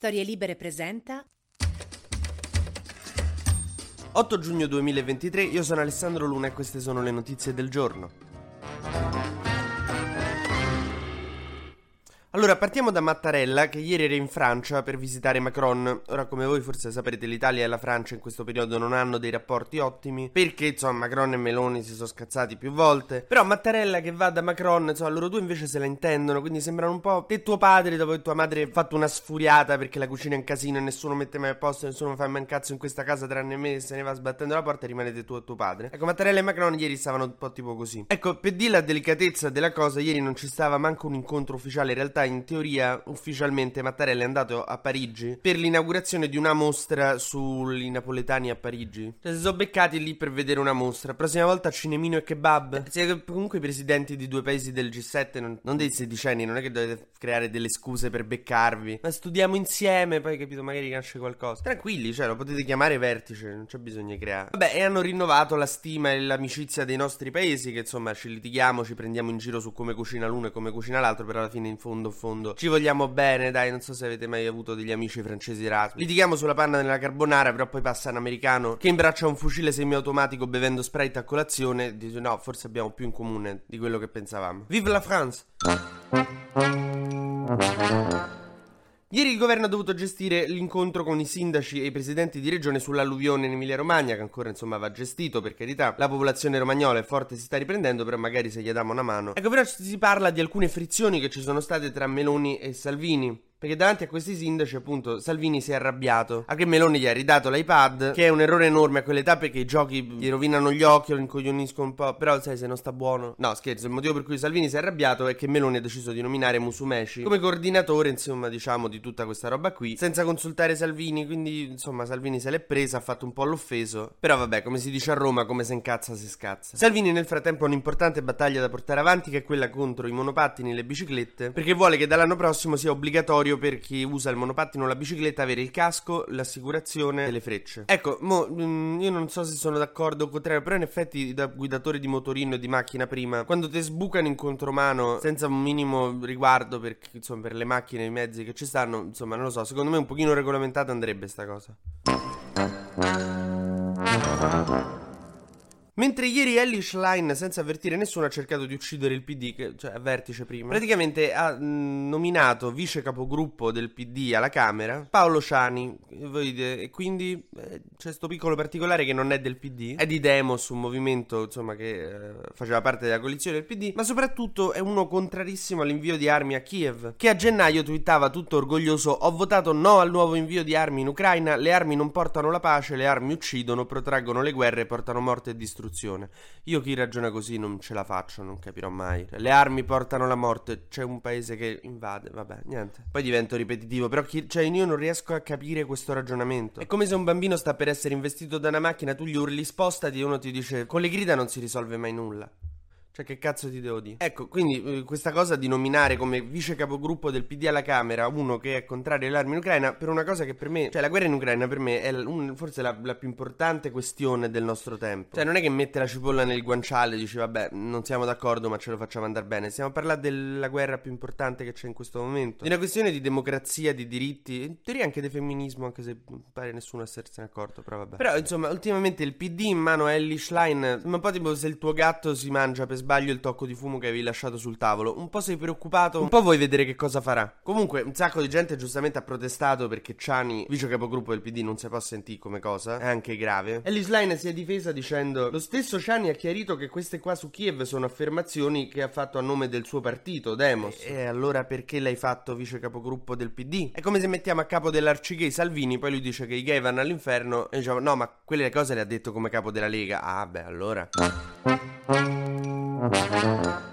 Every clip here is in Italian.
Storie Libere presenta 8 giugno 2023, io sono Alessandro Luna e queste sono le notizie del giorno. Allora, partiamo da Mattarella, che ieri era in Francia per visitare Macron. Ora, come voi forse saprete, l'Italia e la Francia in questo periodo non hanno dei rapporti ottimi, perché, insomma, Macron e Meloni si sono scazzati più volte. Però Mattarella che va da Macron, insomma, loro due invece se la intendono, quindi sembrano un po' te tuo padre, dopo che tua madre ha fatto una sfuriata perché la cucina è un casino e nessuno mette mai a posto, nessuno fa mai un cazzo in questa casa tranne me, se ne va sbattendo la porta e rimanete tu e tuo padre. Ecco, Mattarella e Macron ieri stavano un po' tipo così. Ecco, per dire la delicatezza della cosa, ieri non ci stava manco un incontro ufficiale, in realtà in teoria ufficialmente Mattarella è andato a Parigi per l'inaugurazione di una mostra sui napoletani a Parigi. Cioè si sono beccati lì per vedere una mostra. Prossima volta cinemino e kebab. Siete comunque i presidenti di due paesi del G7, non, non dei sedicenni, non è che dovete creare delle scuse per beccarvi. Ma studiamo insieme, poi capito, magari nasce qualcosa. Tranquilli, cioè lo potete chiamare vertice, non c'è bisogno di creare. Vabbè, e hanno rinnovato la stima e l'amicizia dei nostri paesi, che insomma ci litighiamo, ci prendiamo in giro su come cucina l'uno e come cucina l'altro, però alla fine in fondo in fondo ci vogliamo bene, dai, non so se avete mai avuto degli amici francesi Erasmus. Litighiamo sulla panna nella carbonara, però poi passa un americano che imbraccia un fucile semiautomatico bevendo Sprite a colazione dice no, forse abbiamo più in comune di quello che pensavamo. Vive la France! Ieri il governo ha dovuto gestire l'incontro con i sindaci e i presidenti di regione sull'alluvione in Emilia Romagna, che ancora insomma va gestito per carità. La popolazione romagnola è forte, si sta riprendendo, però magari se gli diamo una mano. Ecco, però si parla di alcune frizioni che ci sono state tra Meloni e Salvini. Perché davanti a questi sindaci, appunto, Salvini si è arrabbiato. A Meloni gli ha ridato l'iPad, che è un errore enorme a quell'età perché i giochi gli rovinano gli occhi, lo incoglioniscono un po'. Però, sai, se non sta buono. No, scherzo, il motivo per cui Salvini si è arrabbiato è che Meloni ha deciso di nominare Musumeci come coordinatore, insomma, diciamo, di tutta questa roba qui, senza consultare Salvini. Quindi, insomma, Salvini se l'è presa, ha fatto un po' l'offeso. Però, vabbè, come si dice a Roma, come se incazza si scazza. Salvini, nel frattempo, ha un'importante battaglia da portare avanti, che è quella contro i monopattini e le biciclette, perché vuole che dall'anno prossimo sia obbligatorio per chi usa il monopattino o la bicicletta avere il casco, l'assicurazione e le frecce. Ecco, mo, mm, io non so se sono d'accordo o contrario, però in effetti da guidatore di motorino e di macchina prima, quando ti sbucano in contromano senza un minimo riguardo per, insomma, per le macchine e i mezzi che ci stanno, insomma, non lo so, secondo me un pochino regolamentata andrebbe sta cosa. Mentre ieri Ellie Schlein, senza avvertire nessuno, ha cercato di uccidere il PD, cioè a vertice prima, praticamente ha nominato vice capogruppo del PD alla Camera Paolo Ciani. E quindi eh, c'è questo piccolo particolare che non è del PD, è di Demos, un movimento insomma che eh, faceva parte della coalizione del PD, ma soprattutto è uno contrarissimo all'invio di armi a Kiev, che a gennaio twittava tutto orgoglioso: Ho votato no al nuovo invio di armi in Ucraina, le armi non portano la pace, le armi uccidono, protraggono le guerre, portano morte e distruzione distruzione. Io chi ragiona così non ce la faccio, non capirò mai. Le armi portano la morte, c'è un paese che invade, vabbè, niente. Poi divento ripetitivo, però chi, cioè io non riesco a capire questo ragionamento. È come se un bambino sta per essere investito da una macchina, tu gli urli spostati e uno ti dice con le grida non si risolve mai nulla. Cioè, che cazzo ti devo dire? Ecco, quindi eh, questa cosa di nominare come vice capogruppo del PD alla Camera uno che è contrario alle armi in Ucraina, per una cosa che per me, cioè la guerra in Ucraina per me è un, forse la, la, più importante questione del nostro tempo. Cioè, non è che mette la cipolla nel guanciale e dici, vabbè, non siamo d'accordo, ma ce lo facciamo andare bene. Stiamo a parlare della guerra più importante che c'è in questo momento. Di una questione di democrazia, di diritti, in teoria anche di femminismo, anche se pare nessuno essersene accorto, però vabbè. Però, insomma, ultimamente il PD in mano a Ellie Schlein, un po' tipo se il tuo gatto si mangia per sbaglio il tocco di fumo che avevi lasciato sul tavolo. Un po' sei preoccupato, un po' vuoi vedere che cosa farà. Comunque, un sacco di gente giustamente ha protestato perché Ciani, vice capogruppo del PD, non si può sentire come cosa. È anche grave. E l'Isline si è difesa dicendo: Lo stesso Ciani ha chiarito che queste qua su Kiev sono affermazioni che ha fatto a nome del suo partito, Demos. E, e allora perché l'hai fatto vice capogruppo del PD? È come se mettiamo a capo dell'arcigay Salvini, poi lui dice che i gay vanno all'inferno e diciamo: No, ma quelle cose le ha detto come capo della Lega. Ah, beh, allora. Thank you.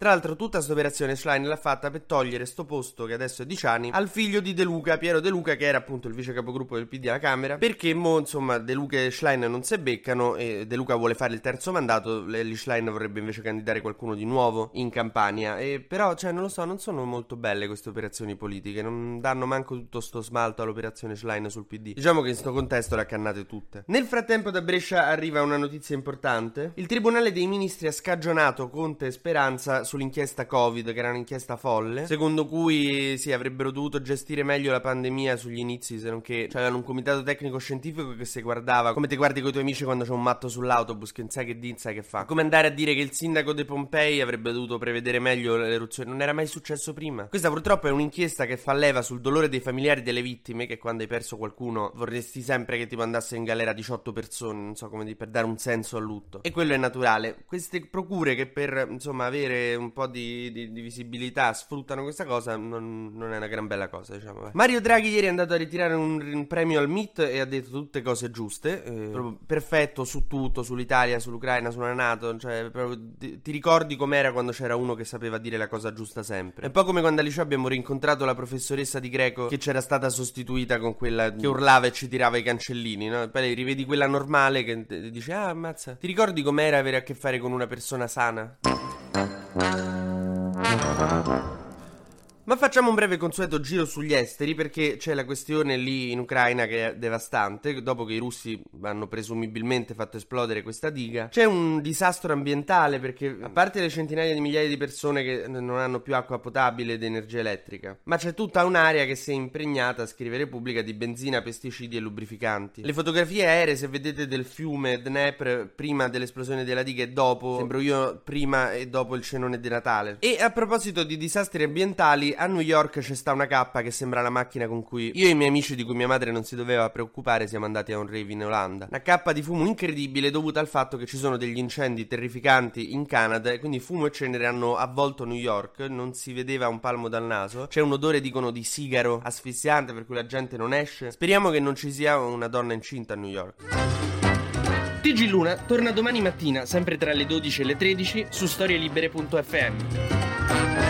Tra l'altro tutta questa operazione Schlein l'ha fatta per togliere sto posto che adesso è di Ciani al figlio di De Luca, Piero De Luca che era appunto il vice capogruppo del PD alla Camera. Perché mo insomma De Luca e Schlein non si beccano e De Luca vuole fare il terzo mandato Lely Schlein vorrebbe invece candidare qualcuno di nuovo in Campania. E però cioè non lo so non sono molto belle queste operazioni politiche non danno manco tutto sto smalto all'operazione Schlein sul PD diciamo che in sto contesto le ha cannate tutte. Nel frattempo da Brescia arriva una notizia importante. Il Tribunale dei Ministri ha scagionato Conte e Speranza sull'inchiesta Covid, che era un'inchiesta folle, secondo cui sì, avrebbero dovuto gestire meglio la pandemia sugli inizi, se non che c'avevano un comitato tecnico scientifico che si guardava come ti guardi con i tuoi amici quando c'è un matto sull'autobus che non sai che di, sai che fa. Come andare a dire che il sindaco di Pompei avrebbe dovuto prevedere meglio l'eruzione, non era mai successo prima. Questa purtroppo è un'inchiesta che fa leva sul dolore dei familiari delle vittime, che quando hai perso qualcuno vorresti sempre che ti mandasse in galera 18 persone, non so come dire, per dare un senso al lutto. E quello è naturale. Queste procure che per insomma avere un po' di, di, di visibilità sfruttano questa cosa non, non, è una gran bella cosa, diciamo. Eh. Mario Draghi ieri è andato a ritirare un, un premio al MIT e ha detto tutte cose giuste, eh, perfetto su tutto, sull'Italia, sull'Ucraina, sulla Nato, cioè proprio, ti, ti ricordi com'era quando c'era uno che sapeva dire la cosa giusta sempre. È un po' come quando al liceo abbiamo rincontrato la professoressa di greco che c'era stata sostituita con quella che urlava e ci tirava i cancellini, no? Poi rivedi quella normale che dice "Ah, ammazza, ti ricordi com'era avere a che fare con una persona sana?" Thank you. Ma facciamo un breve consueto giro sugli esteri perché c'è la questione lì in Ucraina che è devastante. Dopo che i russi hanno presumibilmente fatto esplodere questa diga, c'è un disastro ambientale perché a parte le centinaia di migliaia di persone che non hanno più acqua potabile ed energia elettrica, ma c'è tutta un'area che si è impregnata, scrive Repubblica, di benzina, pesticidi e lubrificanti. Le fotografie aeree, se vedete del fiume Dnepr prima dell'esplosione della diga e dopo, sembro io prima e dopo il cenone di Natale. E a proposito di disastri ambientali, a New York c'è sta una K che sembra la macchina con cui io e i miei amici di cui mia madre non si doveva preoccupare siamo andati a un rave in Olanda. Una K di fumo incredibile dovuta al fatto che ci sono degli incendi terrificanti in Canada e quindi fumo e cenere hanno avvolto New York, non si vedeva un palmo dal naso. C'è un odore dicono di sigaro asfissiante per cui la gente non esce. Speriamo che non ci sia una donna incinta a New York. TG Luna torna domani mattina, sempre tra le 12 e le 13, su storielibere.fm.